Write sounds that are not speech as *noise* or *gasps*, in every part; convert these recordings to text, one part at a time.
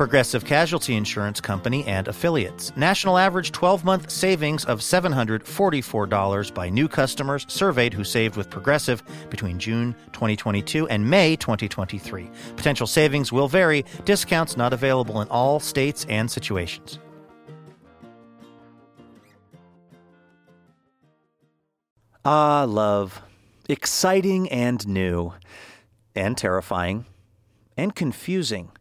Progressive Casualty Insurance Company and affiliates. National average 12 month savings of $744 by new customers surveyed who saved with Progressive between June 2022 and May 2023. Potential savings will vary, discounts not available in all states and situations. Ah, love. Exciting and new, and terrifying, and confusing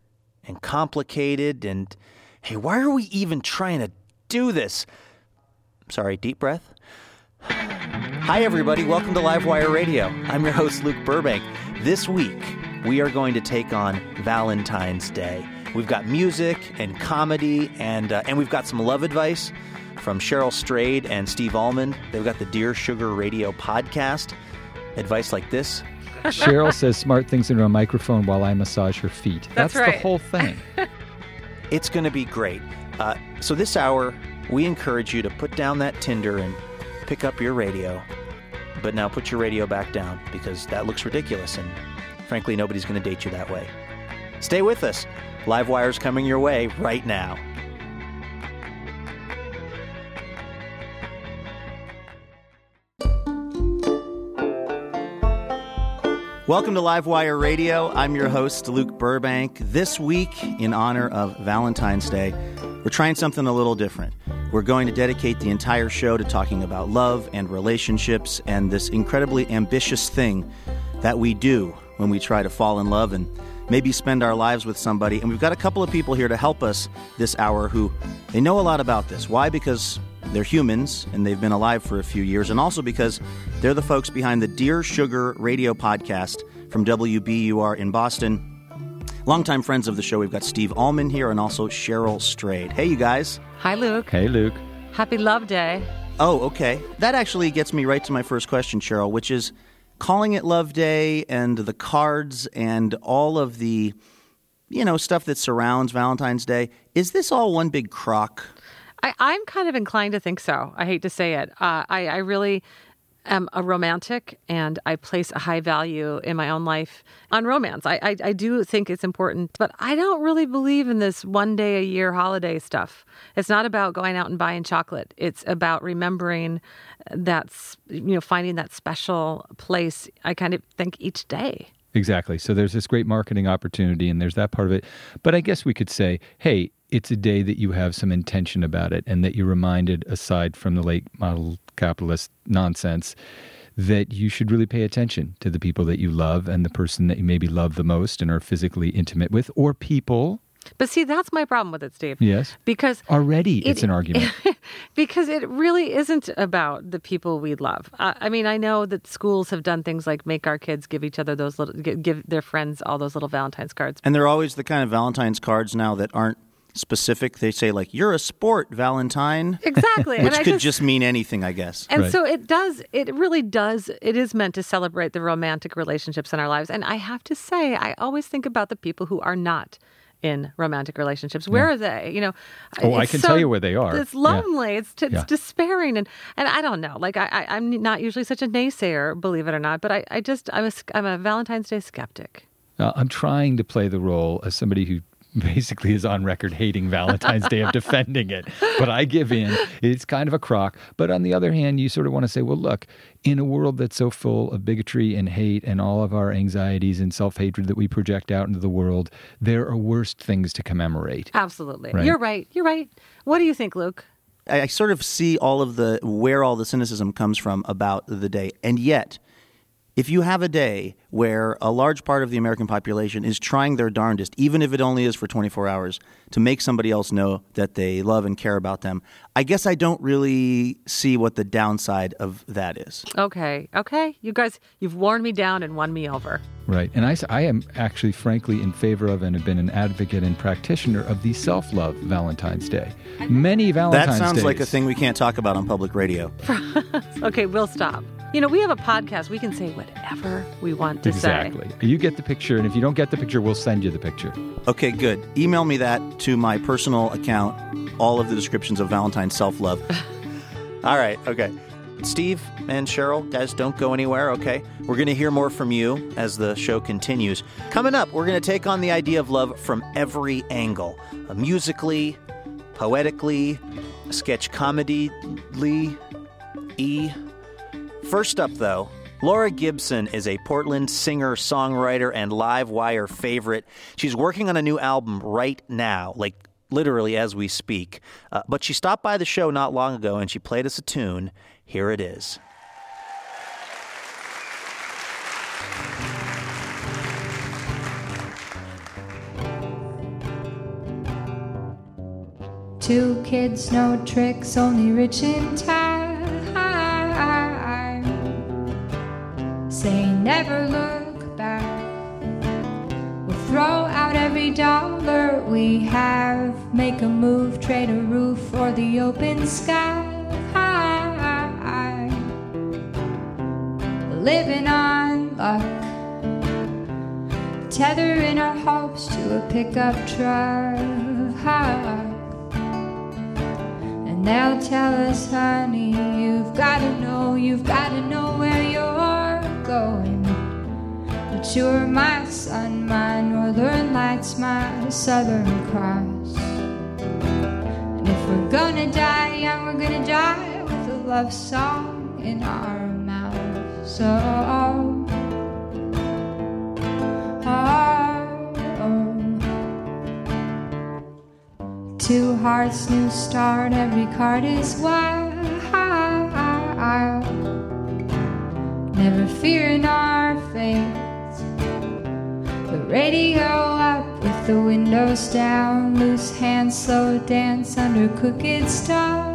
and complicated and hey, why are we even trying to do this? Sorry, deep breath. Hi, everybody. Welcome to Livewire Radio. I'm your host, Luke Burbank. This week, we are going to take on Valentine's Day. We've got music and comedy, and, uh, and we've got some love advice from Cheryl Strayed and Steve Almond. They've got the Dear Sugar Radio podcast. Advice like this Cheryl says smart things into a microphone while I massage her feet. That's, That's right. the whole thing. *laughs* it's going to be great. Uh, so, this hour, we encourage you to put down that Tinder and pick up your radio. But now put your radio back down because that looks ridiculous, and frankly, nobody's going to date you that way. Stay with us. Live Livewire's coming your way right now. Welcome to Livewire Radio. I'm your host, Luke Burbank. This week, in honor of Valentine's Day, we're trying something a little different. We're going to dedicate the entire show to talking about love and relationships and this incredibly ambitious thing that we do when we try to fall in love and maybe spend our lives with somebody. And we've got a couple of people here to help us this hour who they know a lot about this. Why? Because they're humans and they've been alive for a few years, and also because they're the folks behind the Dear Sugar radio podcast from WBUR in Boston. Longtime friends of the show, we've got Steve Almond here and also Cheryl Strayed. Hey, you guys. Hi, Luke. Hey, Luke. Happy Love Day. Oh, okay. That actually gets me right to my first question, Cheryl, which is calling it Love Day and the cards and all of the, you know, stuff that surrounds Valentine's Day. Is this all one big crock? I, I'm kind of inclined to think so. I hate to say it. Uh, I, I really am a romantic and I place a high value in my own life on romance. I, I, I do think it's important, but I don't really believe in this one day a year holiday stuff. It's not about going out and buying chocolate. It's about remembering that's, you know, finding that special place. I kind of think each day. Exactly. So there's this great marketing opportunity, and there's that part of it. But I guess we could say, hey, it's a day that you have some intention about it, and that you're reminded, aside from the late model capitalist nonsense, that you should really pay attention to the people that you love and the person that you maybe love the most and are physically intimate with, or people. But see, that's my problem with it, Steve. Yes. Because Already, it- it's an argument. *laughs* because it really isn't about the people we love. I, I mean, I know that schools have done things like make our kids give each other those little, gi- give their friends all those little Valentine's cards. And they're always the kind of Valentine's cards now that aren't specific. They say, like, you're a sport, Valentine. Exactly, *laughs* Which and I could just, mean anything, I guess. And Right. so it does, it really does, it is meant to celebrate the romantic relationships in our lives. And I have to say, I always think about the people who are not in romantic relationships. Where are they? You know, Oh, I can so- tell you where they are. It's Yeah. lonely. It's, it's Yeah. despairing. And, and I don't know, like I, I, I'm not usually such a naysayer, believe it or not, but I, I just, I'm a, I'm a Valentine's Day skeptic. Uh, I'm trying to play the role as somebody who *laughs* basically is on record hating Valentine's Day of defending it. But I give in. It's kind of a crock. But on the other hand, you sort of want to say, well, look, in a world that's so full of bigotry and hate and all of our anxieties and self hatred that we project out into the world, there are worse things to commemorate. Absolutely. Right. You're right. You're right. What do you think, Luke? I, I sort of see all of the where all the cynicism comes from about the day, and yet. If you have a day where a large part of the American population is trying their darndest, even if it only is for 24 hours, to make somebody else know that they love and care about them, I guess I don't really see what the downside of that is. Okay. Okay. You guys, you've worn me down and won me over. Right. And I, I am actually, frankly, in favor of and have been an advocate and practitioner of the self love Valentine's Day. Many Valentine's That sounds like a thing we can't talk about on public radio. *laughs* Okay, we'll stop. You know, we have a podcast. We can say whatever we want to say. Exactly. You get the picture, and if you don't get the picture, we'll send you the picture. Okay, good. Email me that to my personal account, all of the descriptions of Valentine's self love. *laughs* All right, okay. Steve and Cheryl, guys, don't go anywhere, okay? We're going to hear more from you as the show continues. Coming up, we're going to take on the idea of love from every angle uh, musically, poetically, sketch comedy E. First up, though, Laura Gibson is a Portland singer, songwriter, and live wire favorite. She's working on a new album right now, like literally as we speak. Uh, but she stopped by the show not long ago and she played us a tune. Here it is. Two kids, no tricks, only rich in time. Say never look back. We'll throw out every dollar we have. Make a move, trade a roof for the open sky. Living on luck. Tethering our hopes to a pickup truck. And they'll tell us, honey, you've gotta know, you've gotta know where you're going. But you're my sun, my northern lights, my southern cross. And if we're gonna die young, we're gonna die with a love song in our mouths. So, oh, oh. Two hearts, new start, every card is wild. Never fearing our fate. The radio up with the windows down, loose hands, slow dance under crooked stars.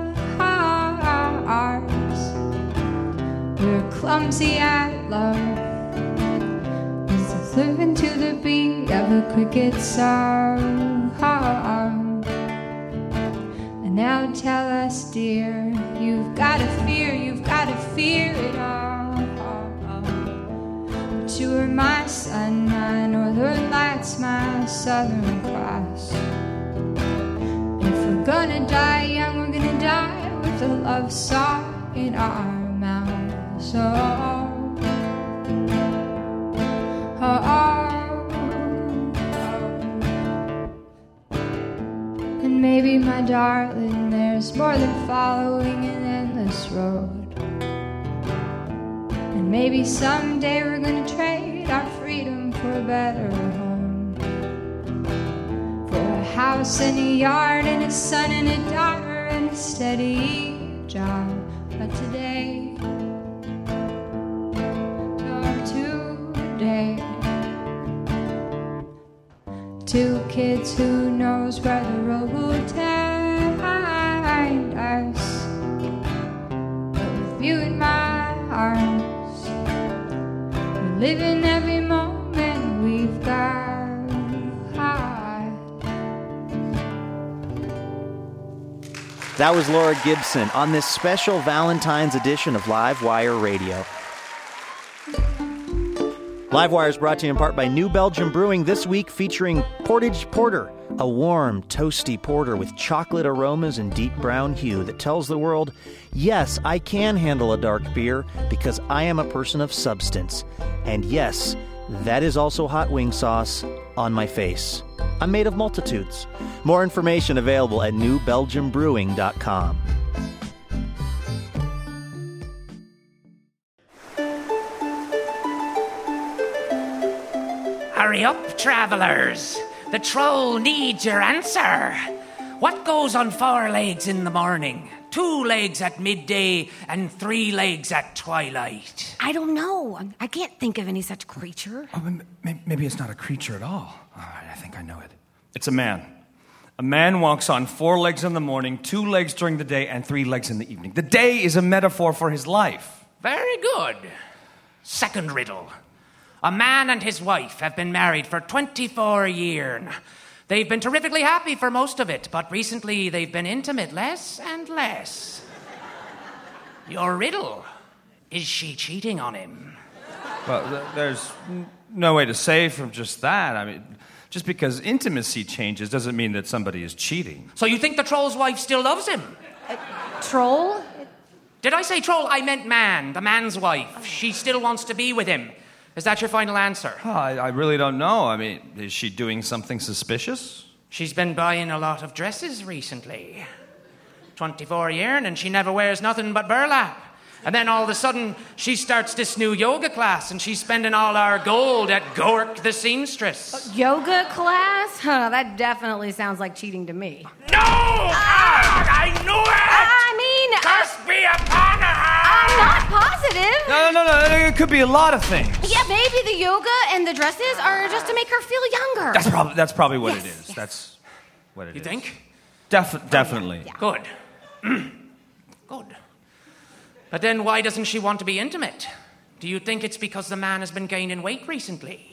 We're clumsy at love. Is living to the beat of a cricket song. And now tell us, dear, you've gotta fear, you've gotta fear it all. You are my sun, my northern lights, my southern cross. If we're gonna die young, we're gonna die with a love song in our mouths. So, And maybe, my darling, there's more than following an endless road. Maybe someday we're gonna trade our freedom for a better home. For a house and a yard and a son and a daughter and a steady job. But today, or today, two kids who knows where the road will take us. But with you in my arms, living every moment we've got. That was Laura Gibson on this special Valentine's edition of Live Wire Radio. Live Wire is brought to you in part by New Belgium Brewing this week featuring Portage Porter, a warm, toasty porter with chocolate aromas and deep brown hue that tells the world, yes, I can handle a dark beer because I am a person of substance. And yes, that is also hot wing sauce on my face. I'm made of multitudes. More information available at newbelgiumbrewing.com. Hurry up, travelers. The troll needs your answer. What goes on four legs in the morning, two legs at midday, and three legs at twilight? I don't know. I can't think of any such creature. Oh, m- m- maybe it's not a creature at all. All right, I think I know it. It's a man. A man walks on four legs in the morning, two legs during the day, and three legs in the evening. The day is a metaphor for his life. Very good. Second riddle. A man and his wife have been married for 24 years. They've been terrifically happy for most of it, but recently they've been intimate less and less. Your riddle. Is she cheating on him? Well, th- there's n- no way to say from just that. I mean, just because intimacy changes doesn't mean that somebody is cheating. So you think the troll's wife still loves him? Uh, troll? Did I say troll? I meant man, the man's wife. She still wants to be with him. Is that your final answer? Oh, I, I really don't know. I mean, is she doing something suspicious? She's been buying a lot of dresses recently. 24 years, and she never wears nothing but burlap. And then all of a sudden, she starts this new yoga class, and she's spending all our gold at Gork the seamstress. Yoga class? Huh, that definitely sounds like cheating to me. No! Ah, I knew it! I mean, Curse be upon her! I'm not positive. No, no, no, no. It could be a lot of things. Yeah, maybe the yoga and the dresses are just to make her feel younger. That's probably that's probably what it Yes, is. yes. That's what it is. You think? Def- definitely. Good. *clears throat* Good. But then why doesn't she want to be intimate? Do you think it's because the man has been gaining weight recently?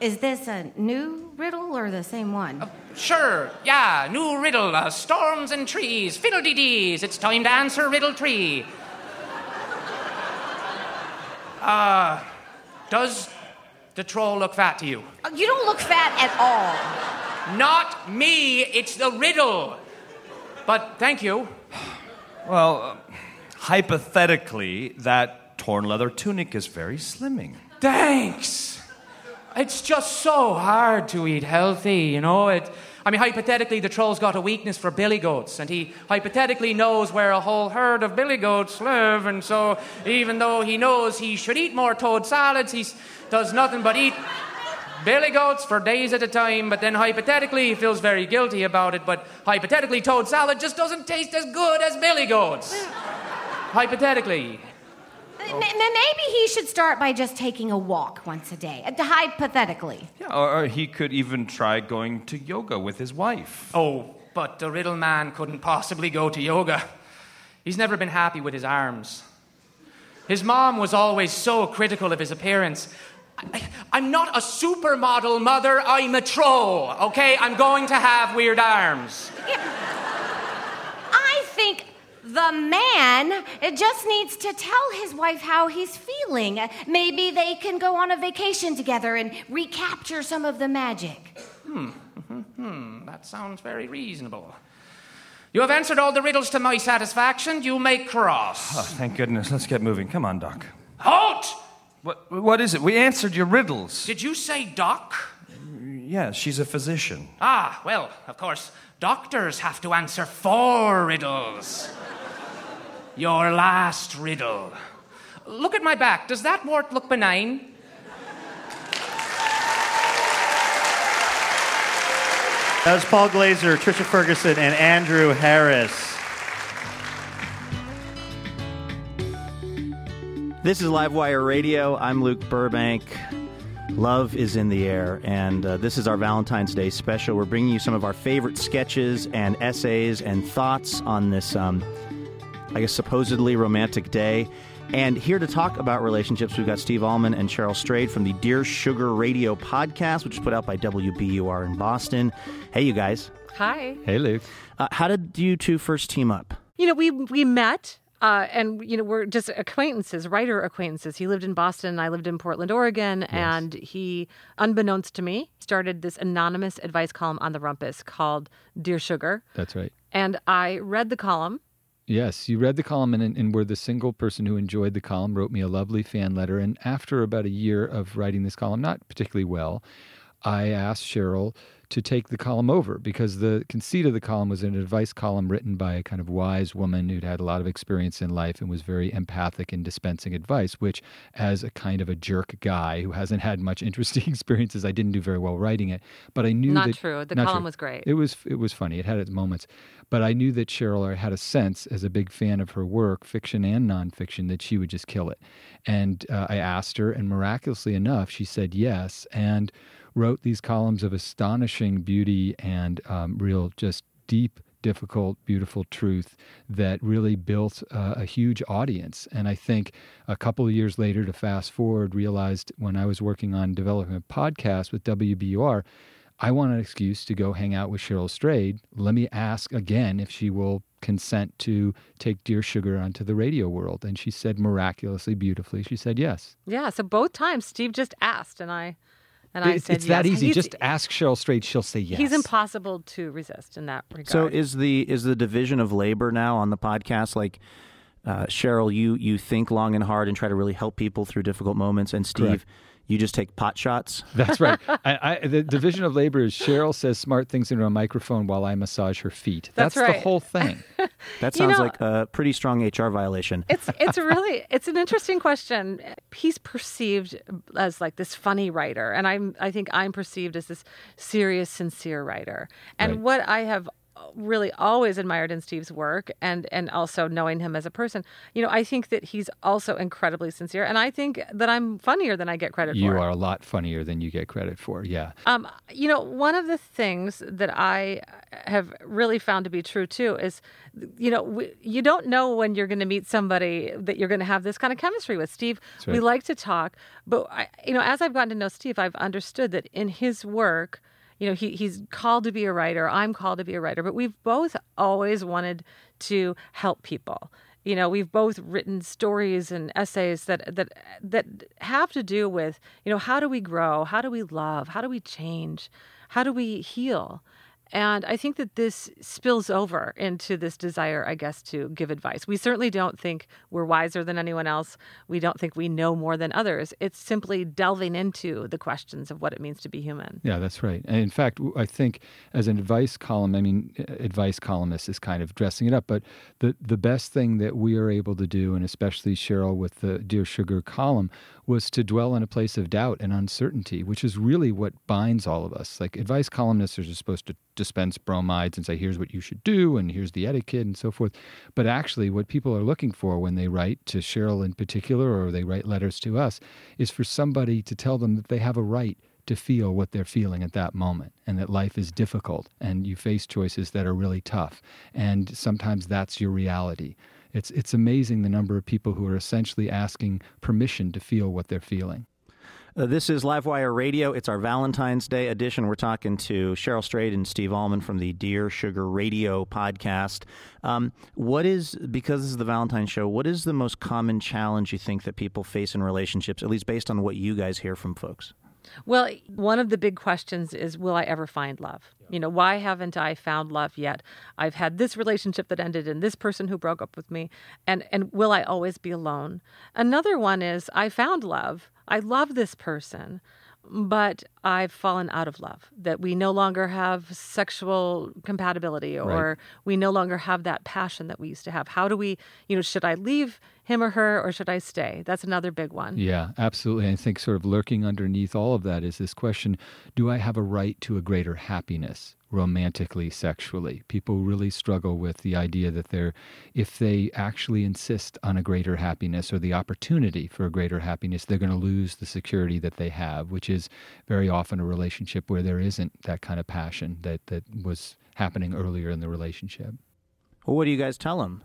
Is this a new riddle or the same one? Sure, yeah, new riddle, uh, storms and trees, fiddle-dee-dees, it's time to answer riddle tree. Uh, does the troll look fat to you? Uh, You don't look fat at all. Not me, it's the riddle. But thank you. Well, hypothetically, that torn leather tunic is very slimming. Thanks. It's just so hard to eat healthy, you know. It, I mean, hypothetically, the troll's got a weakness for billy goats, and he hypothetically knows where a whole herd of billy goats live, and so even though he knows he should eat more toad salads, he does nothing but eat billy goats for days at a time. But then hypothetically, he feels very guilty about it. But hypothetically, toad salad just doesn't taste as good as billy goats. *laughs* hypothetically. M- m- Maybe he should start by just taking a walk once a day, uh, hypothetically. Yeah, or, or he could even try going to yoga with his wife. Oh, but the riddle man couldn't possibly go to yoga. He's never been happy with his arms. His mom was always so critical of his appearance. I, am not a supermodel mother, I'm a troll, okay? I'm going to have weird arms. I think the man just needs to tell his wife how he's feeling. Maybe they can go on a vacation together and recapture some of the magic. Hmm, hmm, hmm, that sounds very reasonable. You have answered all the riddles to my satisfaction. You may cross. Oh, thank goodness. Let's get moving. Come on, Doc. Halt! What, what is it? We answered your riddles. Did you say doc? Yeah, she's a physician. Ah, well, of course, doctors have to answer four riddles. Your last riddle. Look at my back. Does that wart look benign? That was Paul Glazer, Trisha Ferguson, and Andrew Harris. This is Livewire Radio. I'm Luke Burbank. Love is in the air, and uh, this is our Valentine's Day special. We're bringing you some of our favorite sketches and essays and thoughts on this, um, I guess, supposedly romantic day. And here to talk about relationships, we've got Steve Almond and Cheryl Strayed from the Dear Sugar Radio podcast, which is put out by WBUR in Boston. Hey, you guys. Hi. Hey, Luke. Uh, how did you two first team up? You know, we we met uh, and you know we're just acquaintances, writer acquaintances. He lived in Boston, and I lived in Portland, Oregon, and he, unbeknownst to me, started this anonymous advice column on the Rumpus called "Dear Sugar," That's right. and I read the column, Yes, you read the column and, and were the single person who enjoyed the column, wrote me a lovely fan letter. And after about a year of writing this column, not particularly well, I asked Cheryl to take the column over because the conceit of the column was an advice column written by a kind of wise woman who'd had a lot of experience in life and was very empathic in dispensing advice, which, as a kind of a jerk guy who hasn't had much *laughs* interesting experiences, I didn't do very well writing it. But I knew Not that, true. The not column true. was great. It was it was funny. It had its moments, but I knew that Cheryl had a sense, as a big fan of her work, fiction and nonfiction, that she would just kill it. And uh, I asked her, and miraculously enough, she said yes, and wrote these columns of astonishing beauty and um, real, just deep difficult, beautiful truth that really built uh, a huge audience. And I think a couple of years later, to fast forward, realized when I was working on developing a podcast with WBUR, I want an excuse to go hang out with Cheryl Strayed. Let me ask again if she will consent to take Dear Sugar onto the radio world. And she said miraculously, beautifully, she said yes. Yeah. So both times Steve just asked, and I and I it's said it's that easy. He's- Just ask Cheryl Strayed, she'll say yes. He's impossible to resist in that regard. So is the is the division of labor now on the podcast like uh, Cheryl? You you think long and hard and try to really help people through difficult moments, and Steve, Correct. You just take pot shots. *laughs* That's right. *laughs* I, I, the division of labor is Cheryl says smart things into a microphone while I massage her feet. That's the right. whole thing. *laughs* That You sounds know- like a pretty strong HR violation. it's it's really it's an interesting question. He's perceived as like this funny writer, and I'm I think I'm perceived as this serious, sincere writer. And Right. what I have really always admired in Steve's work and and also knowing him as a person, you know, I think that he's also incredibly sincere and I think that I'm funnier than I get credit You for. You are a lot funnier than you get credit for. Yeah. Um, you know, one of the things that I have really found to be true too is, you know, we, you don't know when you're going to meet somebody that you're going to have this kind of chemistry with. Steve, That's we like to talk, but I, you know, as I've gotten to know Steve, I've understood that in his work, you know, he, he's called to be a writer. I'm called to be a writer, but we've both always wanted to help people. You know, we've both written stories and essays that that that have to do with, you know, how do we grow? How do we love? How do we change? How do we heal? And I think that this spills over into this desire, I guess, to give advice. We certainly don't think we're wiser than anyone else. We don't think we know more than others. It's simply delving into the questions of what it means to be human. Yeah, that's right. And in fact, I think as an advice column, I mean, advice columnist is kind of dressing it up, but the, the best thing that we are able to do, and especially Cheryl with the Dear Sugar column, was to dwell in a place of doubt and uncertainty, which is really what binds all of us. Like advice columnists are just supposed to dispense bromides and say, here's what you should do, and here's the etiquette, and so forth. But actually, what people are looking for when they write to Cheryl in particular, or they write letters to us, is for somebody to tell them that they have a right to feel what they're feeling at that moment and that life is difficult and you face choices that are really tough and sometimes that's your reality it's it's amazing the number of people who are essentially asking permission to feel what they're feeling Uh, this is Livewire Radio. It's our Valentine's Day edition. We're talking to Cheryl Strayed and Steve Almond from the Dear Sugar Radio podcast. Um, what is, because this is the Valentine's show, what is the most common challenge you think that people face in relationships, at least based on what you guys hear from folks? Well, one of the big questions is will I ever find love? You know, why haven't I found love yet? I've had this relationship that ended and this person who broke up with me and and will I always be alone? Another one is I found love. I love this person, but I've fallen out of love. That we no longer have sexual compatibility or Right. we no longer have that passion that we used to have. How do we, you know, should I leave him or her or should I stay? That's another big one. yeah absolutely i think sort of lurking underneath all of that is this question do i have a right to a greater happiness romantically sexually people really struggle with the idea that they're if they actually insist on a greater happiness or the opportunity for a greater happiness they're going to lose the security that they have which is very often a relationship where there isn't that kind of passion that that was happening earlier in the relationship Well, what do you guys tell them?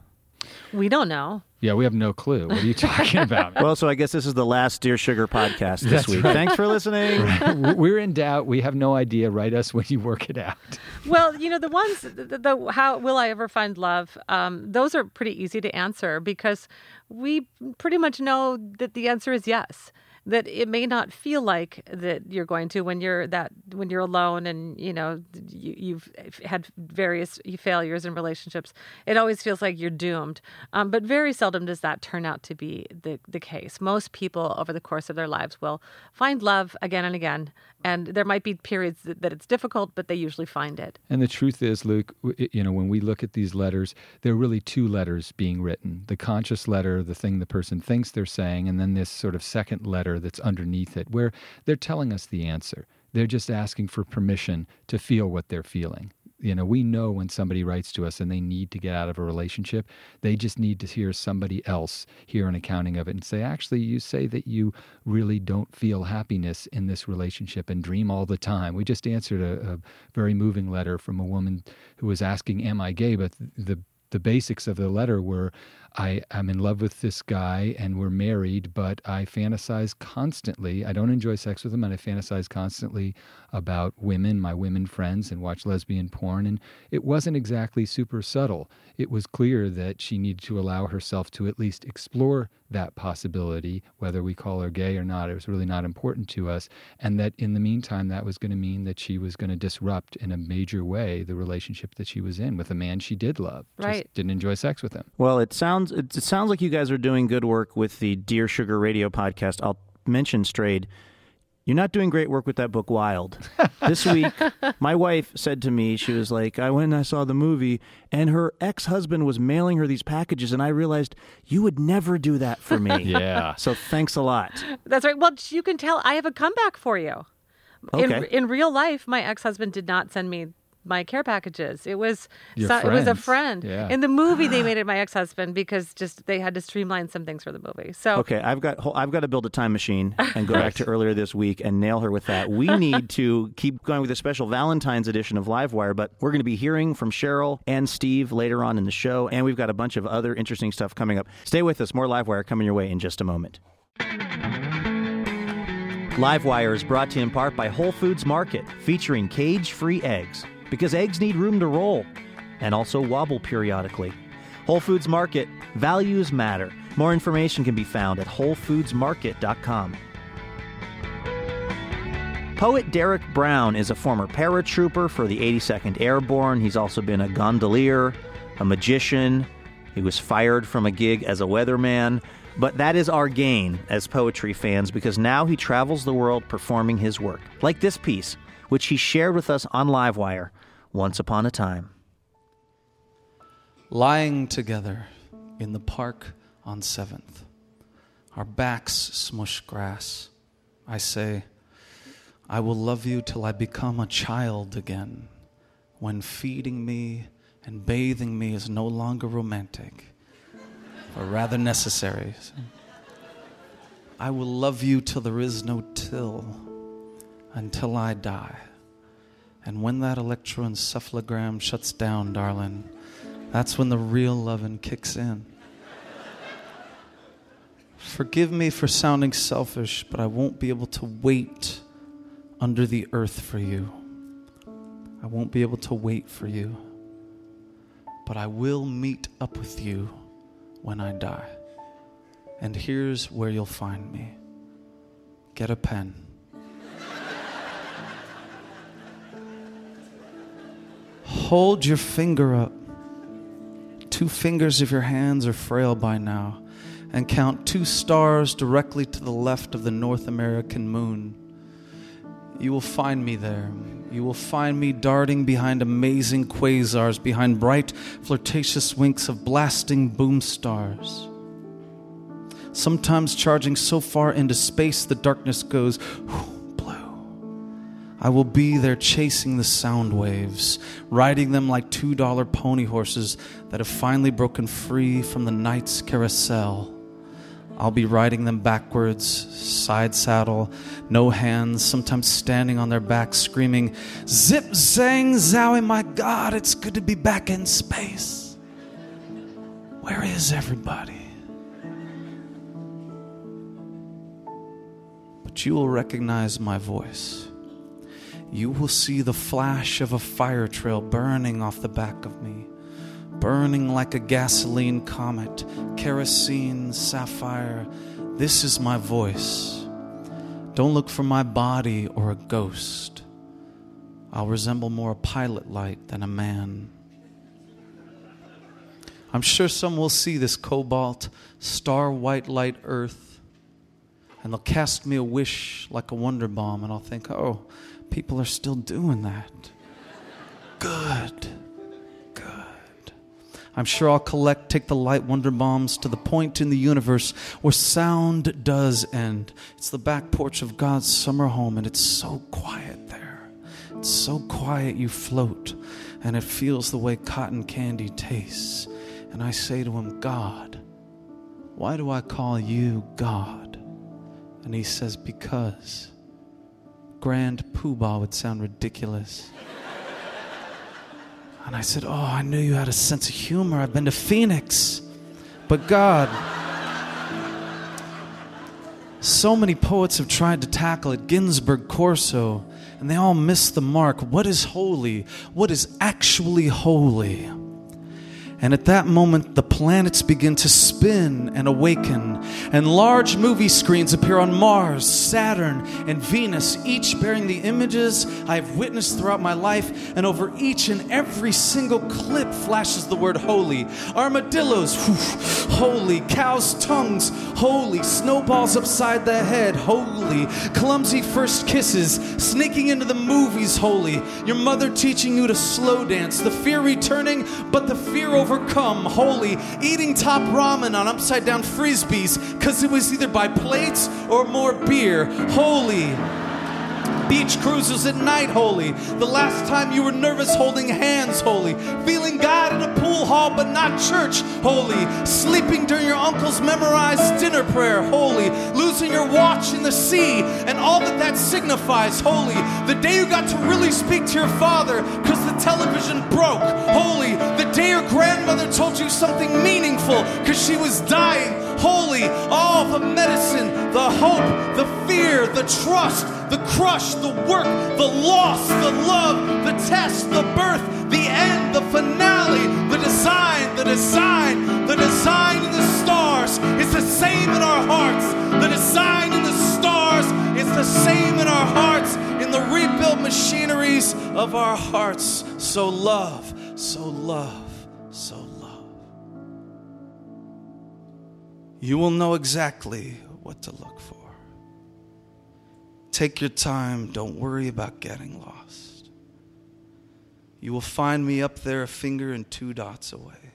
We don't know. yeah we have no clue what are you talking *laughs* about Well, so I guess this is the last Dear Sugar podcast this That's week. right. Thanks for listening. *laughs* we're in doubt we have no idea write us when you work it out Well, you know, the ones, the, the how will I ever find love? Um, those are pretty easy to answer because we pretty much know that the answer is yes. That it may not feel like that you're going to when you're that when you're alone and you know you, you've had various failures in relationships. It always feels like you're doomed, um, but very seldom does that turn out to be the the case. Most people over the course of their lives will find love again and again, and there might be periods that, that it's difficult, but they usually find it. And the truth is, Luke, you know, when we look at these letters, there are really two letters being written: the conscious letter, the thing the person thinks they're saying, and then this sort of second letter that's underneath it, where they're telling us the answer. They're just asking for permission to feel what they're feeling. You know, we know when somebody writes to us and they need to get out of a relationship, they just need to hear somebody else hear an accounting of it and say, actually, you say that you really don't feel happiness in this relationship and dream all the time. We just answered a, a very moving letter from a woman who was asking, Am I gay? But the the basics of the letter were I am in love with this guy and we're married, but I fantasize constantly. I don't enjoy sex with him, and I fantasize constantly about women, my women friends, and watch lesbian porn. And it wasn't exactly super subtle. It was clear that she needed to allow herself to at least explore that possibility, whether we call her gay or not. It was really not important to us. And that in the meantime, that was going to mean that she was going to disrupt in a major way the relationship that she was in with a man she did love. Right. Just didn't enjoy sex with him. Well, it sounds it, it sounds like you guys are doing good work with the Dear Sugar Radio podcast. I'll mention Strayed. You're not doing great work with that book, Wild. *laughs* This week, my wife said to me, she was like, I went and I saw the movie, and her ex husband was mailing her these packages, and I realized you would never do that for me. *laughs* Yeah. So thanks a lot. That's right. Well, you can tell I have a comeback for you. In, Okay. in real life, my ex husband did not send me my care packages. It was so- it was a friend. Yeah. In the movie, they *gasps* made it my ex husband because just they had to streamline some things for the movie. So Okay, I've got I've got to build a time machine and go back to *laughs* earlier this week and nail her with that. We *laughs* need to keep going with a special Valentine's edition of Livewire, but we're going to be hearing from Cheryl and Steve later on in the show, and we've got a bunch of other interesting stuff coming up. Stay with us. More Livewire coming your way in just a moment. Livewire is brought to you in part by Whole Foods Market, featuring cage-free eggs because eggs need room to roll and also wobble periodically. Whole Foods Market, values matter. More information can be found at wholefoodsmarket.com. Poet Derrick Brown is a former paratrooper for the 82nd Airborne. He's also been a gondolier, a magician. He was fired from a gig as a weatherman. But that is our gain as poetry fans because now he travels the world performing his work, like this piece, which he shared with us on Livewire once upon a time. lying together in the park on 7th. Our backs smush grass. I say, I will love you till I become a child again, when feeding me and bathing me is no longer romantic, or rather necessary. I will love you till there is no till, until I die. And when that electroencephalogram shuts down, darling, that's when the real loving kicks in. Forgive me for sounding selfish, but I won't be able to wait under the earth for you. I won't be able to wait for you. But I will meet up with you when I die. And here's where you'll find me get a pen. Hold your finger up. Two fingers of your hands are frail by now, and count two stars directly to the left of the North American moon. You will find me there. You will find me darting behind amazing quasars, behind bright, flirtatious winks of blasting boom stars. Sometimes charging so far into space the darkness goes blue. I will be there chasing the sound waves, riding them like $2 pony horses that have finally broken free from the night's carousel. I'll be riding them backwards, side saddle, no hands, sometimes standing on their backs, screaming, Zip, zang, zowie, my God, it's good to be back in space. Where is everybody? But you will recognize my voice. You will see the flash of a fire trail burning off the back of me burning like a gasoline comet, kerosene, sapphire. This is my voice. Don't look for my body or a ghost. I'll resemble more a pilot light than a man. I'm sure some will see this cobalt, star white light earth, and they'll cast me a wish like a wonder bomb, and I'll think, oh, people are still doing that. Good. Good. I'm sure I'll collect, take the light wonder bombs to the point in the universe where sound does end. It's the back porch of God's summer home, and it's so quiet there. It's so quiet you float, and it feels the way cotton candy tastes. And I say to him, God, why do I call you God? And he says, Because Grand Poobah would sound ridiculous. And I said, Oh, I knew you had a sense of humor. I've been to Phoenix. But God, so many poets have tried to tackle it Ginsberg, Corso, and they all miss the mark. What is holy? What is actually holy? And at that moment, the planets begin to spin and awaken, and large movie screens appear on Mars, Saturn, and Venus, each bearing the images I have witnessed throughout my life. And over each and every single clip flashes the word holy. Armadillos, holy. Cows' tongues, holy. Snowballs upside the head, holy. Clumsy first kisses, sneaking into the movies, holy. Your mother teaching you to slow dance, the fear returning, but the fear over overcome holy, eating top ramen on upside down frisbees because it was either by plates or more beer. Holy beach cruises at night, holy. The last time you were nervous holding hands, holy. Feeling God in a pool hall but not church, holy. Sleeping during your uncle's memorized dinner prayer, holy. Losing your watch in the sea and all that that signifies, holy. The day you got to really speak to your father because the television broke, holy. The your grandmother told you something meaningful because she was dying, holy. All the medicine, the hope, the fear, the trust, the crush, the work, the loss, the love, the test, the birth, the end, the finale, the design, the design, the design in the stars is the same in our hearts. The design in the stars is the same in our hearts, in the rebuilt machineries of our hearts. So love, so love, so love. You will know exactly what to look for. Take your time. Don't worry about getting lost. You will find me up there, a finger and two dots away.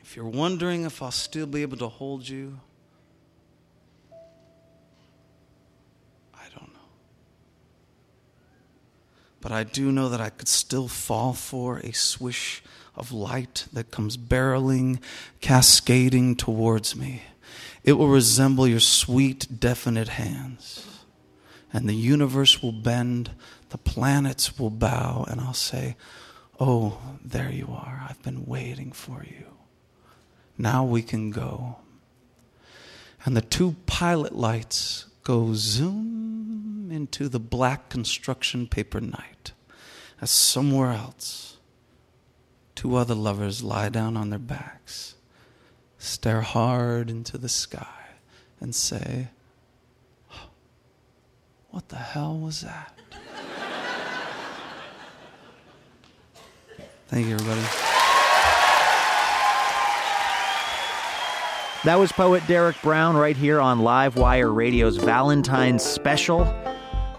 If you're wondering if I'll still be able to hold you, I don't know. But I do know that I could still fall for a swish of light that comes barreling, cascading towards me. It will resemble your sweet, definite hands. And the universe will bend, the planets will bow, and I'll say, Oh, there you are. I've been waiting for you. Now we can go. And the two pilot lights go zoom into the black construction paper night as somewhere else two other lovers lie down on their backs stare hard into the sky and say, What the hell was that? *laughs* Thank you, everybody. That was poet Derrick Brown right here on Live Wire Radio's Valentine's Special.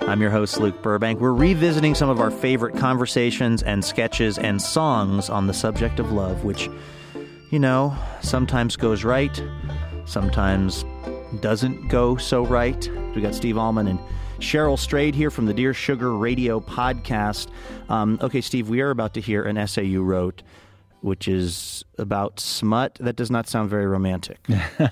I'm your host, Luke Burbank. We're revisiting some of our favorite conversations and sketches and songs on the subject of love, which you know, sometimes goes right, sometimes doesn't go so right. We got Steve Almond and Cheryl Strayed here from the Dear Sugar Radio podcast. Um, okay, Steve, we are about to hear an essay you wrote which is about smut. That does not sound very romantic.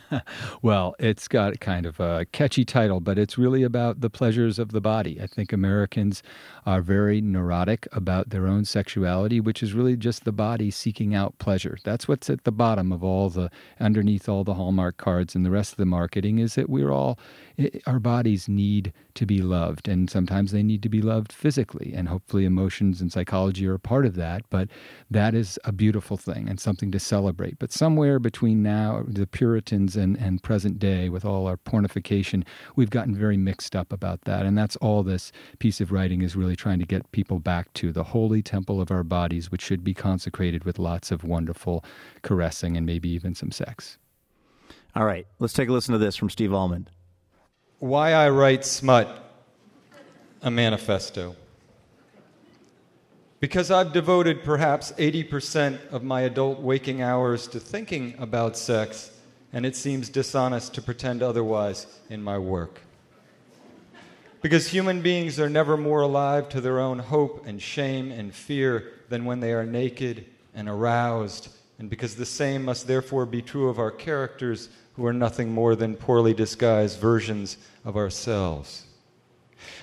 *laughs* well, it's got kind of a catchy title, but it's really about the pleasures of the body. I think Americans are very neurotic about their own sexuality, which is really just the body seeking out pleasure. That's what's at the bottom of all the, underneath all the Hallmark cards and the rest of the marketing is that we're all, our bodies need to be loved. And sometimes they need to be loved physically. And hopefully emotions and psychology are a part of that. But that is a beautiful thing and something to celebrate. But somewhere between now, the Puritans and, and present day, with all our pornification, we've gotten very mixed up about that. And that's all this piece of writing is really trying to get people back to the holy temple of our bodies, which should be consecrated with lots of wonderful caressing and maybe even some sex. All right, let's take a listen to this from Steve Almond. Why I Write Smut, a manifesto. Because I've devoted perhaps 80% of my adult waking hours to thinking about sex, and it seems dishonest to pretend otherwise in my work. Because human beings are never more alive to their own hope and shame and fear than when they are naked and aroused, and because the same must therefore be true of our characters who are nothing more than poorly disguised versions of ourselves.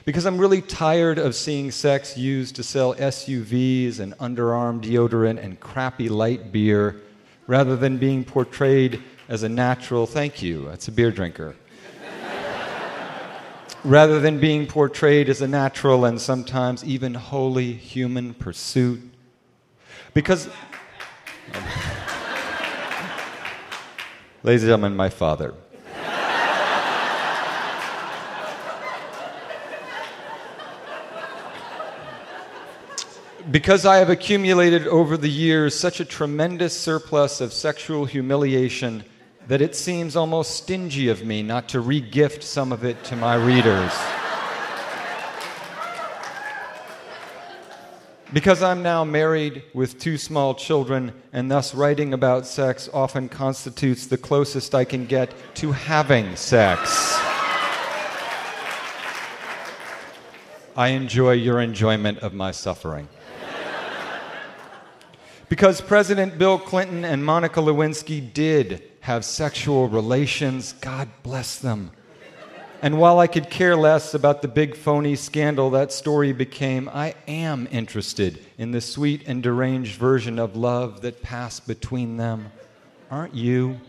Because I'm really tired of seeing sex used to sell SUVs and underarm deodorant and crappy light beer rather than being portrayed as a natural, thank you, that's a beer drinker. *laughs* rather than being portrayed as a natural and sometimes even holy human pursuit. Because, *laughs* ladies and gentlemen, my father. Because I have accumulated over the years such a tremendous surplus of sexual humiliation that it seems almost stingy of me not to regift some of it to my readers. Because I'm now married with two small children, and thus writing about sex often constitutes the closest I can get to having sex. I enjoy your enjoyment of my suffering. Because President Bill Clinton and Monica Lewinsky did have sexual relations, God bless them. And while I could care less about the big phony scandal that story became, I am interested in the sweet and deranged version of love that passed between them. Aren't you?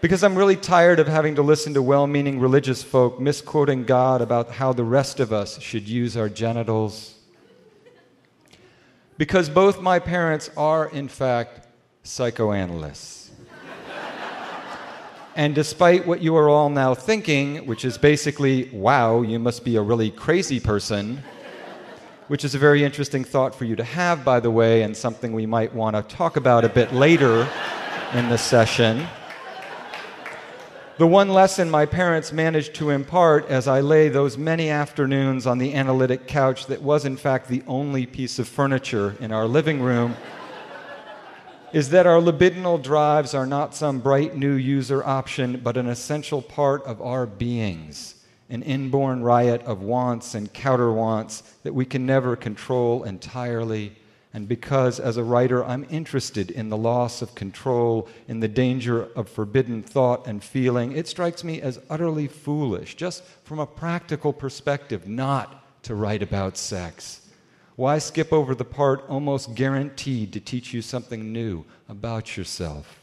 Because I'm really tired of having to listen to well meaning religious folk misquoting God about how the rest of us should use our genitals because both my parents are, in fact, psychoanalysts. and despite what you are all now thinking, which is basically, wow, you must be a really crazy person, which is a very interesting thought for you to have, by the way, and something we might want to talk about a bit later in the session. The one lesson my parents managed to impart as I lay those many afternoons on the analytic couch that was, in fact, the only piece of furniture in our living room *laughs* is that our libidinal drives are not some bright new user option, but an essential part of our beings, an inborn riot of wants and counter wants that we can never control entirely and because, as a writer, I'm interested in the loss of control, in the danger of forbidden thought and feeling, it strikes me as utterly foolish, just from a practical perspective, not to write about sex. Why skip over the part almost guaranteed to teach you something new about yourself?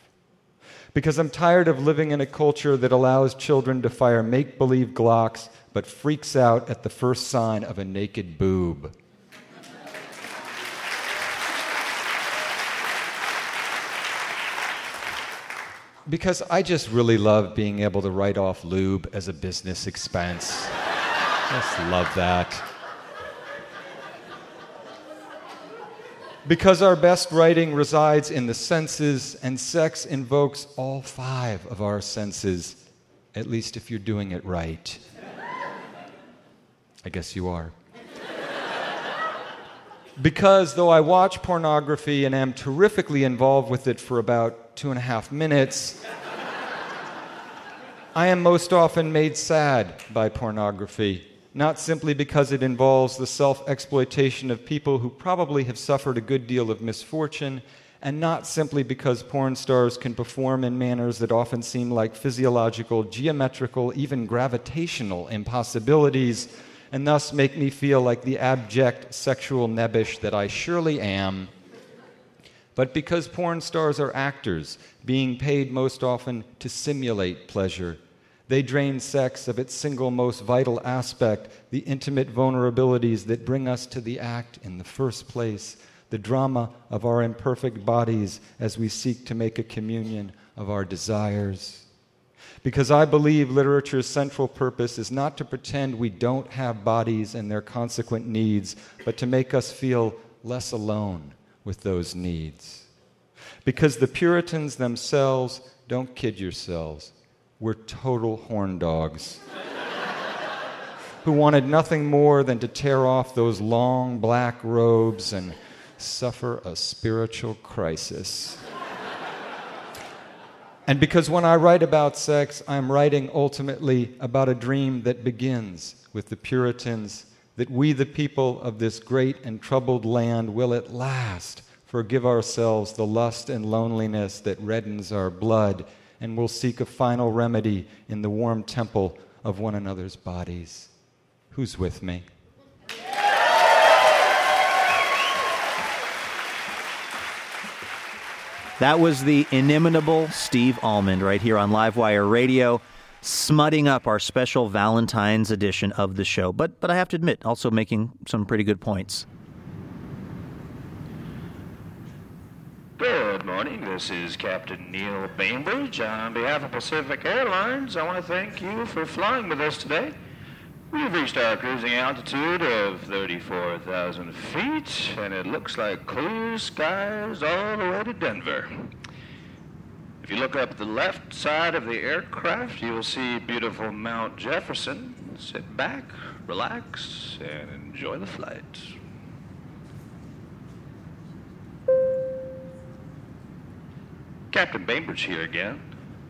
Because I'm tired of living in a culture that allows children to fire make believe Glocks but freaks out at the first sign of a naked boob. Because I just really love being able to write off lube as a business expense. just love that. Because our best writing resides in the senses, and sex invokes all five of our senses, at least if you're doing it right. I guess you are. Because though I watch pornography and am terrifically involved with it for about two and a half minutes, I am most often made sad by pornography, not simply because it involves the self exploitation of people who probably have suffered a good deal of misfortune, and not simply because porn stars can perform in manners that often seem like physiological, geometrical, even gravitational impossibilities, and thus make me feel like the abject sexual nebbish that I surely am but because porn stars are actors, being paid most often to simulate pleasure. They drain sex of its single most vital aspect, the intimate vulnerabilities that bring us to the act in the first place, the drama of our imperfect bodies as we seek to make a communion of our desires. Because I believe literature's central purpose is not to pretend we don't have bodies and their consequent needs, but to make us feel less alone with those needs. Because the Puritans themselves, don't kid yourselves, were total horn dogs who wanted nothing more than to tear off those long black robes and suffer a spiritual crisis. and because when I write about sex, I'm writing ultimately about a dream that begins with the Puritans that we, the people of this great and troubled land, will at last forgive ourselves the lust and loneliness that reddens our blood, and will seek a final remedy in the warm temple of one another's bodies. Who's with me? That was the inimitable Steve Almond right here on Livewire Radio, smutting up our special Valentine's edition of the show. But but I have to admit, also making some pretty good points. Good morning. This is Captain Neil Bainbridge. On behalf of Pacific Airlines, I want to thank you for flying with us today. We've reached our cruising altitude of 34,000 feet, and it looks like clear skies all the way to Denver. If you look up the left side of the aircraft, you'll see beautiful Mount Jefferson. Sit back, relax, and enjoy the flight. Captain Bainbridge here again.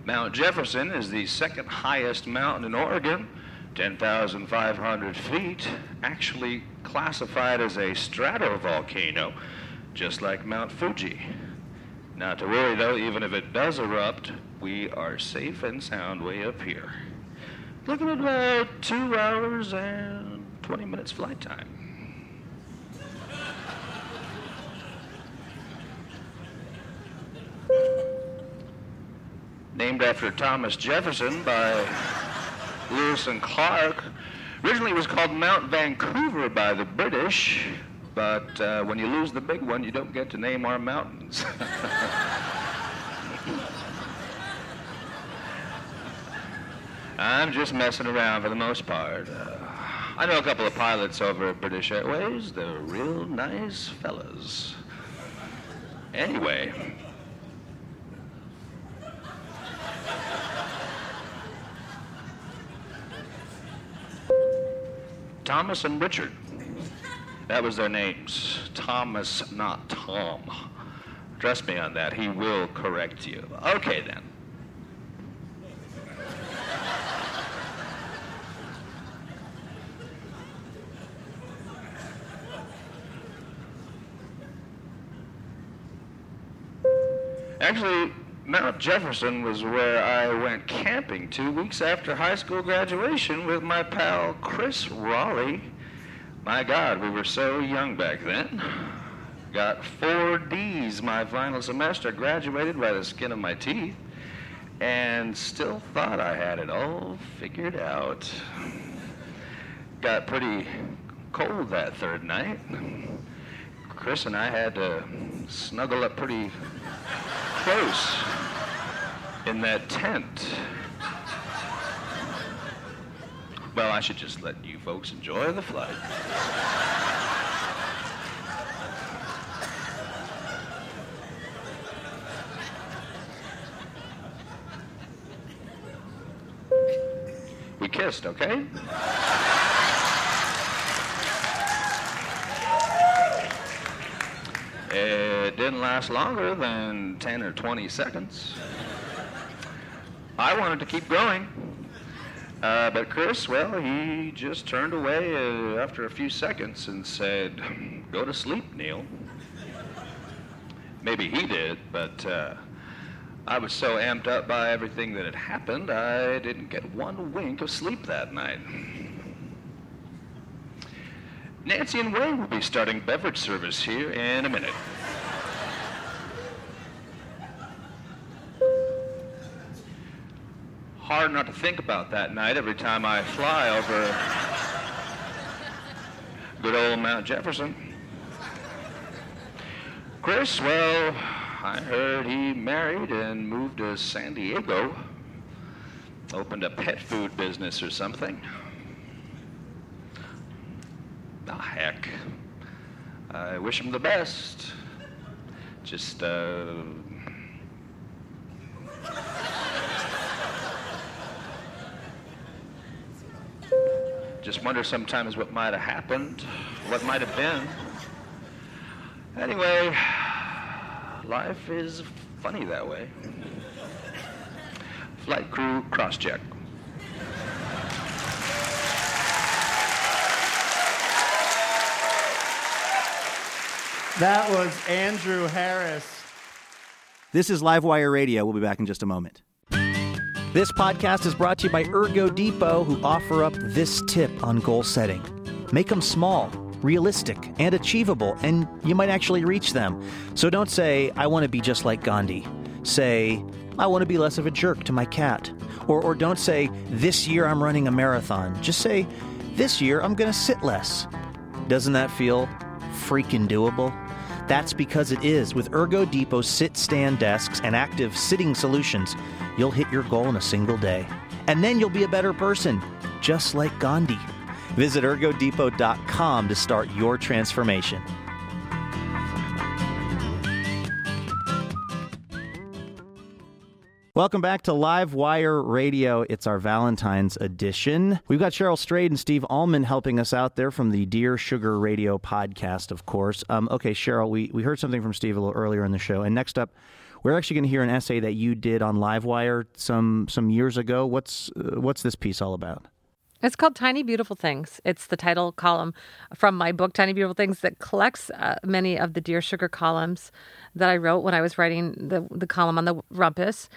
Mount Jefferson is the second highest mountain in Oregon 10,500 feet, actually classified as a stratovolcano, just like Mount Fuji. Not to worry though, even if it does erupt, we are safe and sound way up here. Looking at about two hours and 20 minutes flight time. Named after Thomas Jefferson by Lewis and Clark. Originally, it was called Mount Vancouver by the British, but uh, when you lose the big one, you don't get to name our mountains. *laughs* I'm just messing around for the most part. Uh, I know a couple of pilots over at British Airways. They're real nice fellas. Anyway, Thomas and Richard. That was their names. Thomas, not Tom. Trust me on that. He will correct you. Okay, then. Actually, Mount Jefferson was where I went camping two weeks after high school graduation with my pal Chris Raleigh. My God, we were so young back then. Got four D's my final semester, graduated by the skin of my teeth, and still thought I had it all figured out. Got pretty cold that third night. Chris and I had to snuggle up pretty close in that tent. Well, I should just let you folks enjoy the flight. We kissed, okay? It didn't last longer than 10 or 20 seconds. I wanted to keep going. Uh, but Chris, well, he just turned away uh, after a few seconds and said, Go to sleep, Neil. Maybe he did, but uh, I was so amped up by everything that had happened, I didn't get one wink of sleep that night. Nancy and Wayne will be starting beverage service here in a minute. Hard not to think about that night every time I fly over good old Mount Jefferson. Chris, well, I heard he married and moved to San Diego. Opened a pet food business or something. Ah, heck. I wish him the best. Just, uh. Just wonder sometimes what might have happened, what might have been. Anyway, life is funny that way. Flight crew cross check. That was Andrew Harris. This is Livewire Radio. We'll be back in just a moment. This podcast is brought to you by Ergo Depot, who offer up this tip on goal setting. Make them small, realistic, and achievable, and you might actually reach them. So don't say, I want to be just like Gandhi. Say, I want to be less of a jerk to my cat. Or, or don't say, this year I'm running a marathon. Just say, this year I'm going to sit less. Doesn't that feel freaking doable? That's because it is. With Ergo Depot sit stand desks and active sitting solutions, you'll hit your goal in a single day. And then you'll be a better person, just like Gandhi. Visit ergodepot.com to start your transformation. Welcome back to Live Wire Radio. It's our Valentine's edition. We've got Cheryl Strayed and Steve Almond helping us out there from the Dear Sugar Radio podcast, of course. Um, okay, Cheryl, we, we heard something from Steve a little earlier in the show. And next up, we're actually going to hear an essay that you did on Livewire some some years ago. What's uh, what's this piece all about? It's called Tiny Beautiful Things. It's the title column from my book, Tiny Beautiful Things, that collects uh, many of the Dear Sugar columns that I wrote when I was writing the, the column on the rumpus.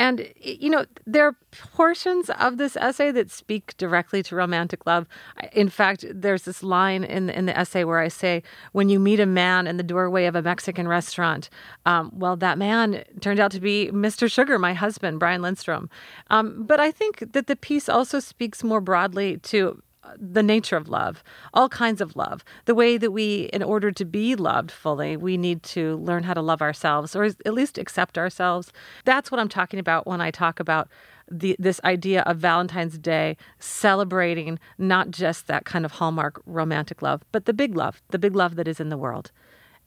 And, you know, there are portions of this essay that speak directly to romantic love. In fact, there's this line in in the essay where I say, when you meet a man in the doorway of a Mexican restaurant, um, well, that man turned out to be Mr. Sugar, my husband, Brian Lindstrom. Um, but I think that the piece also speaks more broadly to the nature of love, all kinds of love, the way that we, in order to be loved fully, we need to learn how to love ourselves or at least accept ourselves. That's what I'm talking about when I talk about the, this idea of Valentine's Day celebrating not just that kind of hallmark romantic love, but the big love, the big love that is in the world.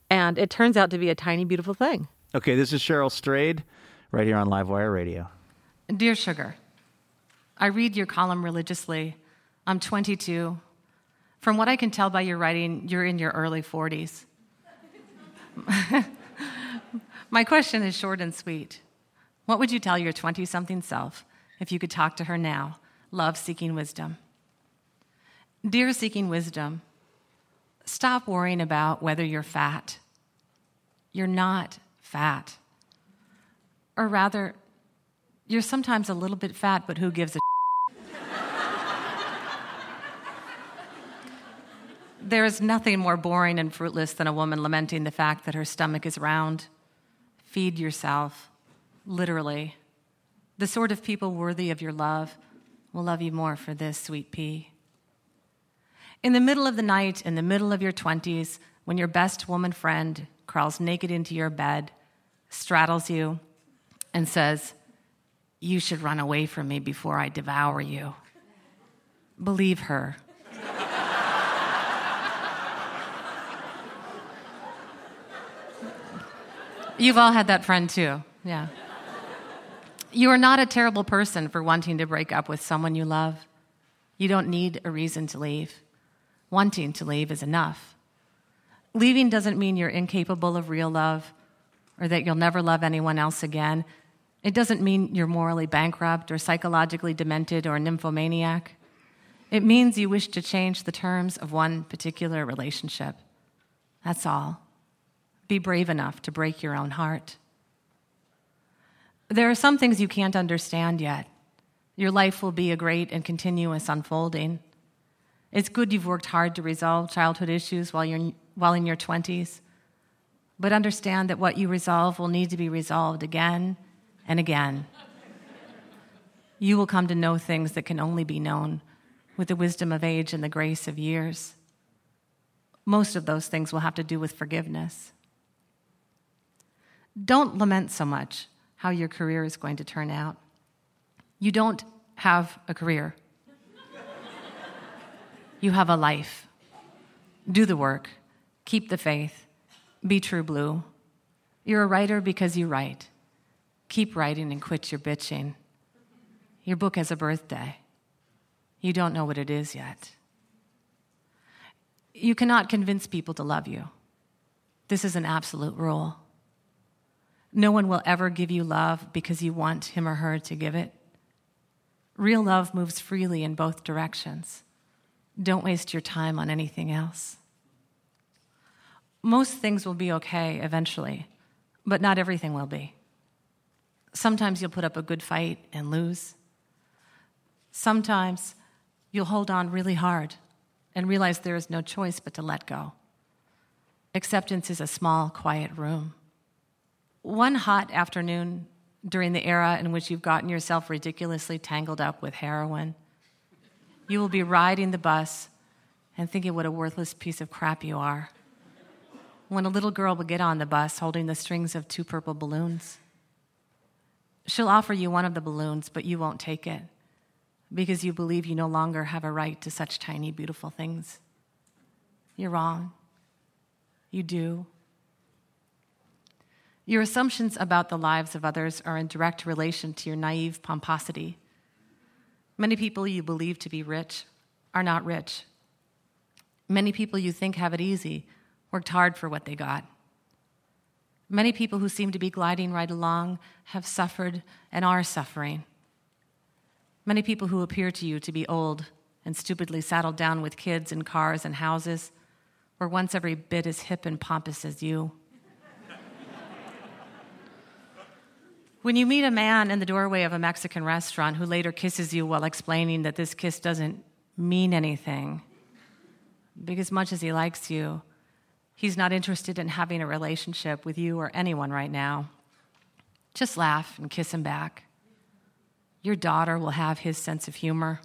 And it turns out to be a tiny, beautiful thing. Okay, this is Cheryl Strayed right here on Livewire Radio. Dear Sugar, I read your column religiously I'm 22. From what I can tell by your writing, you're in your early 40s. *laughs* My question is short and sweet. What would you tell your 20 something self if you could talk to her now, love seeking wisdom? Dear seeking wisdom, stop worrying about whether you're fat. You're not fat. Or rather, you're sometimes a little bit fat, but who gives a There is nothing more boring and fruitless than a woman lamenting the fact that her stomach is round. Feed yourself, literally. The sort of people worthy of your love will love you more for this, sweet pea. In the middle of the night, in the middle of your 20s, when your best woman friend crawls naked into your bed, straddles you, and says, You should run away from me before I devour you. Believe her. You've all had that friend too. Yeah. You are not a terrible person for wanting to break up with someone you love. You don't need a reason to leave. Wanting to leave is enough. Leaving doesn't mean you're incapable of real love or that you'll never love anyone else again. It doesn't mean you're morally bankrupt or psychologically demented or a nymphomaniac. It means you wish to change the terms of one particular relationship. That's all. Be brave enough to break your own heart. There are some things you can't understand yet. Your life will be a great and continuous unfolding. It's good you've worked hard to resolve childhood issues while, you're, while in your 20s, but understand that what you resolve will need to be resolved again and again. You will come to know things that can only be known with the wisdom of age and the grace of years. Most of those things will have to do with forgiveness. Don't lament so much how your career is going to turn out. You don't have a career, you have a life. Do the work, keep the faith, be true blue. You're a writer because you write. Keep writing and quit your bitching. Your book has a birthday. You don't know what it is yet. You cannot convince people to love you. This is an absolute rule. No one will ever give you love because you want him or her to give it. Real love moves freely in both directions. Don't waste your time on anything else. Most things will be okay eventually, but not everything will be. Sometimes you'll put up a good fight and lose. Sometimes you'll hold on really hard and realize there is no choice but to let go. Acceptance is a small, quiet room. One hot afternoon during the era in which you've gotten yourself ridiculously tangled up with heroin, you will be riding the bus and thinking what a worthless piece of crap you are. When a little girl will get on the bus holding the strings of two purple balloons, she'll offer you one of the balloons, but you won't take it because you believe you no longer have a right to such tiny, beautiful things. You're wrong. You do. Your assumptions about the lives of others are in direct relation to your naive pomposity. Many people you believe to be rich are not rich. Many people you think have it easy worked hard for what they got. Many people who seem to be gliding right along have suffered and are suffering. Many people who appear to you to be old and stupidly saddled down with kids and cars and houses were once every bit as hip and pompous as you. When you meet a man in the doorway of a Mexican restaurant who later kisses you while explaining that this kiss doesn't mean anything, because much as he likes you, he's not interested in having a relationship with you or anyone right now, just laugh and kiss him back. Your daughter will have his sense of humor.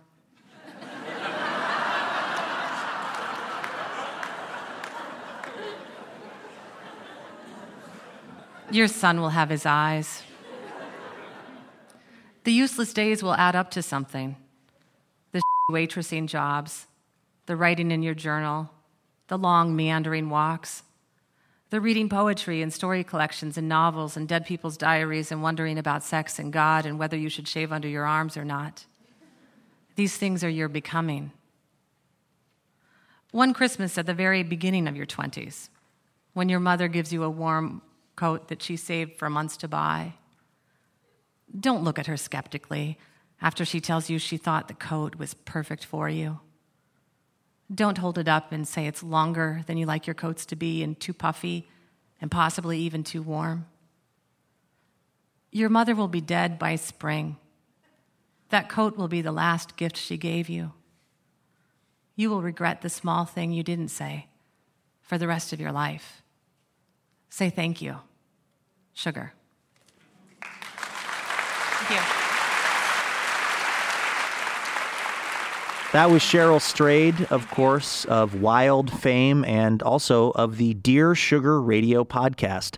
Your son will have his eyes. The useless days will add up to something the *laughs* waitressing jobs, the writing in your journal, the long meandering walks, the reading poetry and story collections and novels and dead people's diaries and wondering about sex and God and whether you should shave under your arms or not. These things are your becoming. One Christmas at the very beginning of your 20s, when your mother gives you a warm coat that she saved for months to buy, don't look at her skeptically after she tells you she thought the coat was perfect for you. Don't hold it up and say it's longer than you like your coats to be and too puffy and possibly even too warm. Your mother will be dead by spring. That coat will be the last gift she gave you. You will regret the small thing you didn't say for the rest of your life. Say thank you, sugar. Thank you. That was Cheryl Strayed, of course, of Wild fame and also of the Dear Sugar Radio podcast,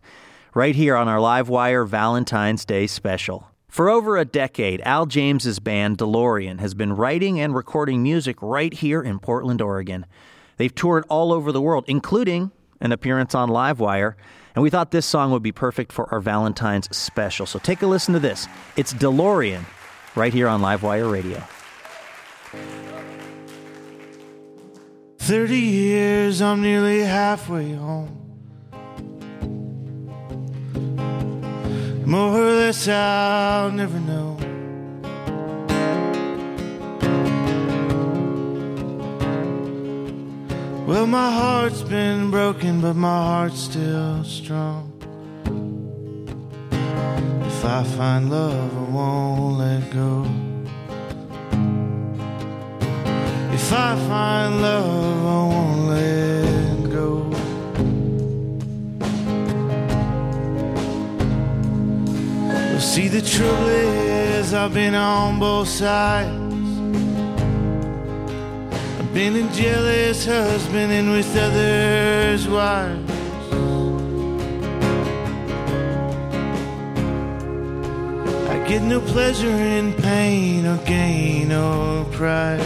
right here on our Livewire Valentine's Day special. For over a decade, Al James's band Dolorean has been writing and recording music right here in Portland, Oregon. They've toured all over the world, including an appearance on Livewire, and we thought this song would be perfect for our Valentine's special. So take a listen to this. It's Dolorean right here on Livewire Radio. 30 years, I'm nearly halfway home. More or less, I'll never know. Well, my heart's been broken, but my heart's still strong. If I find love, I won't let go. If I find love, I won't let go. Well, see, the trouble is, I've been on both sides. Been a jealous husband and with others' wives. I get no pleasure in pain or gain or prize.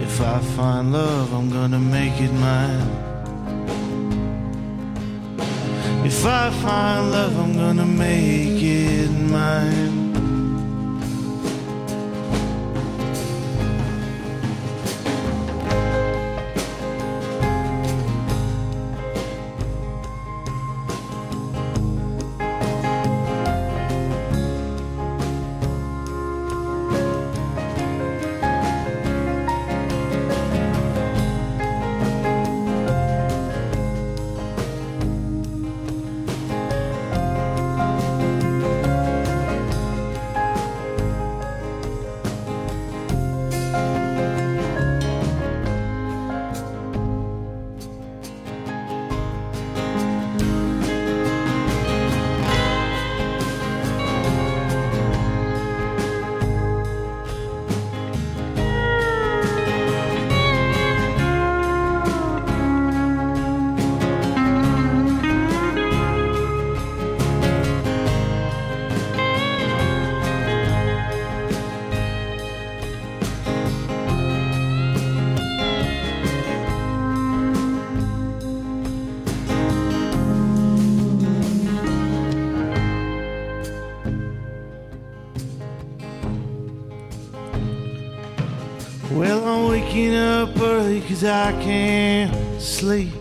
If I find love, I'm gonna make it mine. If I find love, I'm gonna make it mine. Cause I can't sleep.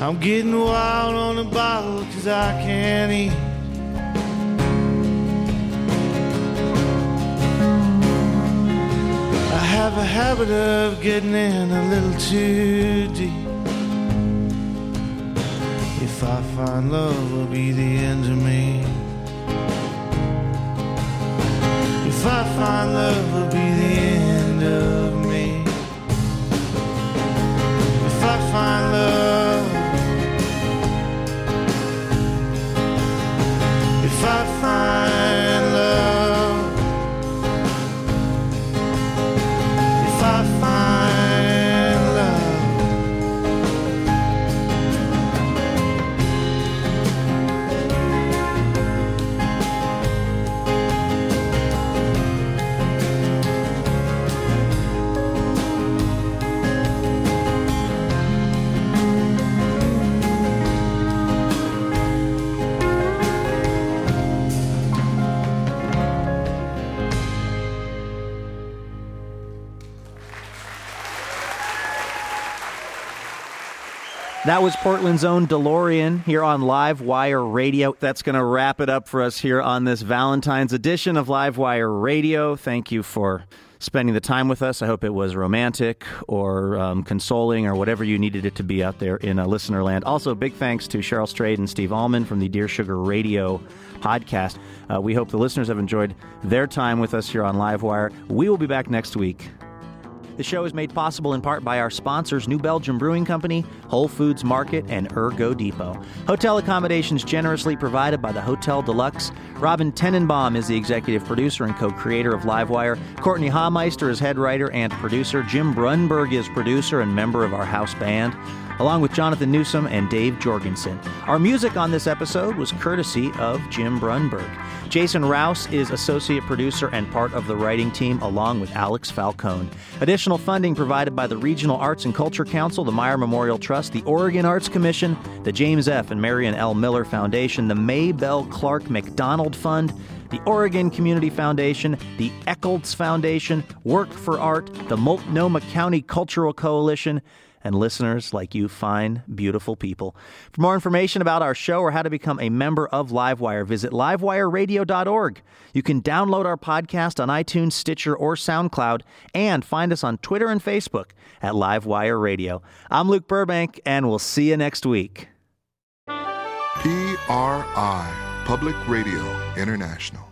I'm getting wild on the bottle cause I can't eat. I have a habit of getting in a little too deep. If I find love, will be the end of me. If I find love, will be the find That was Portland's own Dolorean here on Live Wire Radio. That's going to wrap it up for us here on this Valentine's edition of Live Wire Radio. Thank you for spending the time with us. I hope it was romantic or um, consoling or whatever you needed it to be out there in uh, listener land. Also, big thanks to Cheryl Strayed and Steve Almond from the Dear Sugar Radio podcast. Uh, we hope the listeners have enjoyed their time with us here on Live Wire. We will be back next week. The show is made possible in part by our sponsors, New Belgium Brewing Company, Whole Foods Market, and Ergo Depot. Hotel accommodations generously provided by the Hotel Deluxe. Robin Tenenbaum is the executive producer and co-creator of Livewire. Courtney Hameister is head writer and producer. Jim Brunberg is producer and member of our house band along with Jonathan Newsom and Dave Jorgensen. Our music on this episode was courtesy of Jim Brunberg. Jason Rouse is associate producer and part of the writing team, along with Alex Falcone. Additional funding provided by the Regional Arts and Culture Council, the Meyer Memorial Trust, the Oregon Arts Commission, the James F. and Marion L. Miller Foundation, the Maybelle Clark Macdonald Fund, the Oregon Community Foundation, the Eccles Foundation, Work for Art, the Multnomah County Cultural Coalition, and listeners like you fine, beautiful people. For more information about our show or how to become a member of Livewire, visit livewireradio.org. You can download our podcast on iTunes, Stitcher, or SoundCloud, and find us on Twitter and Facebook at Livewire Radio. I'm Luke Burbank, and we'll see you next week. PRI, Public Radio International.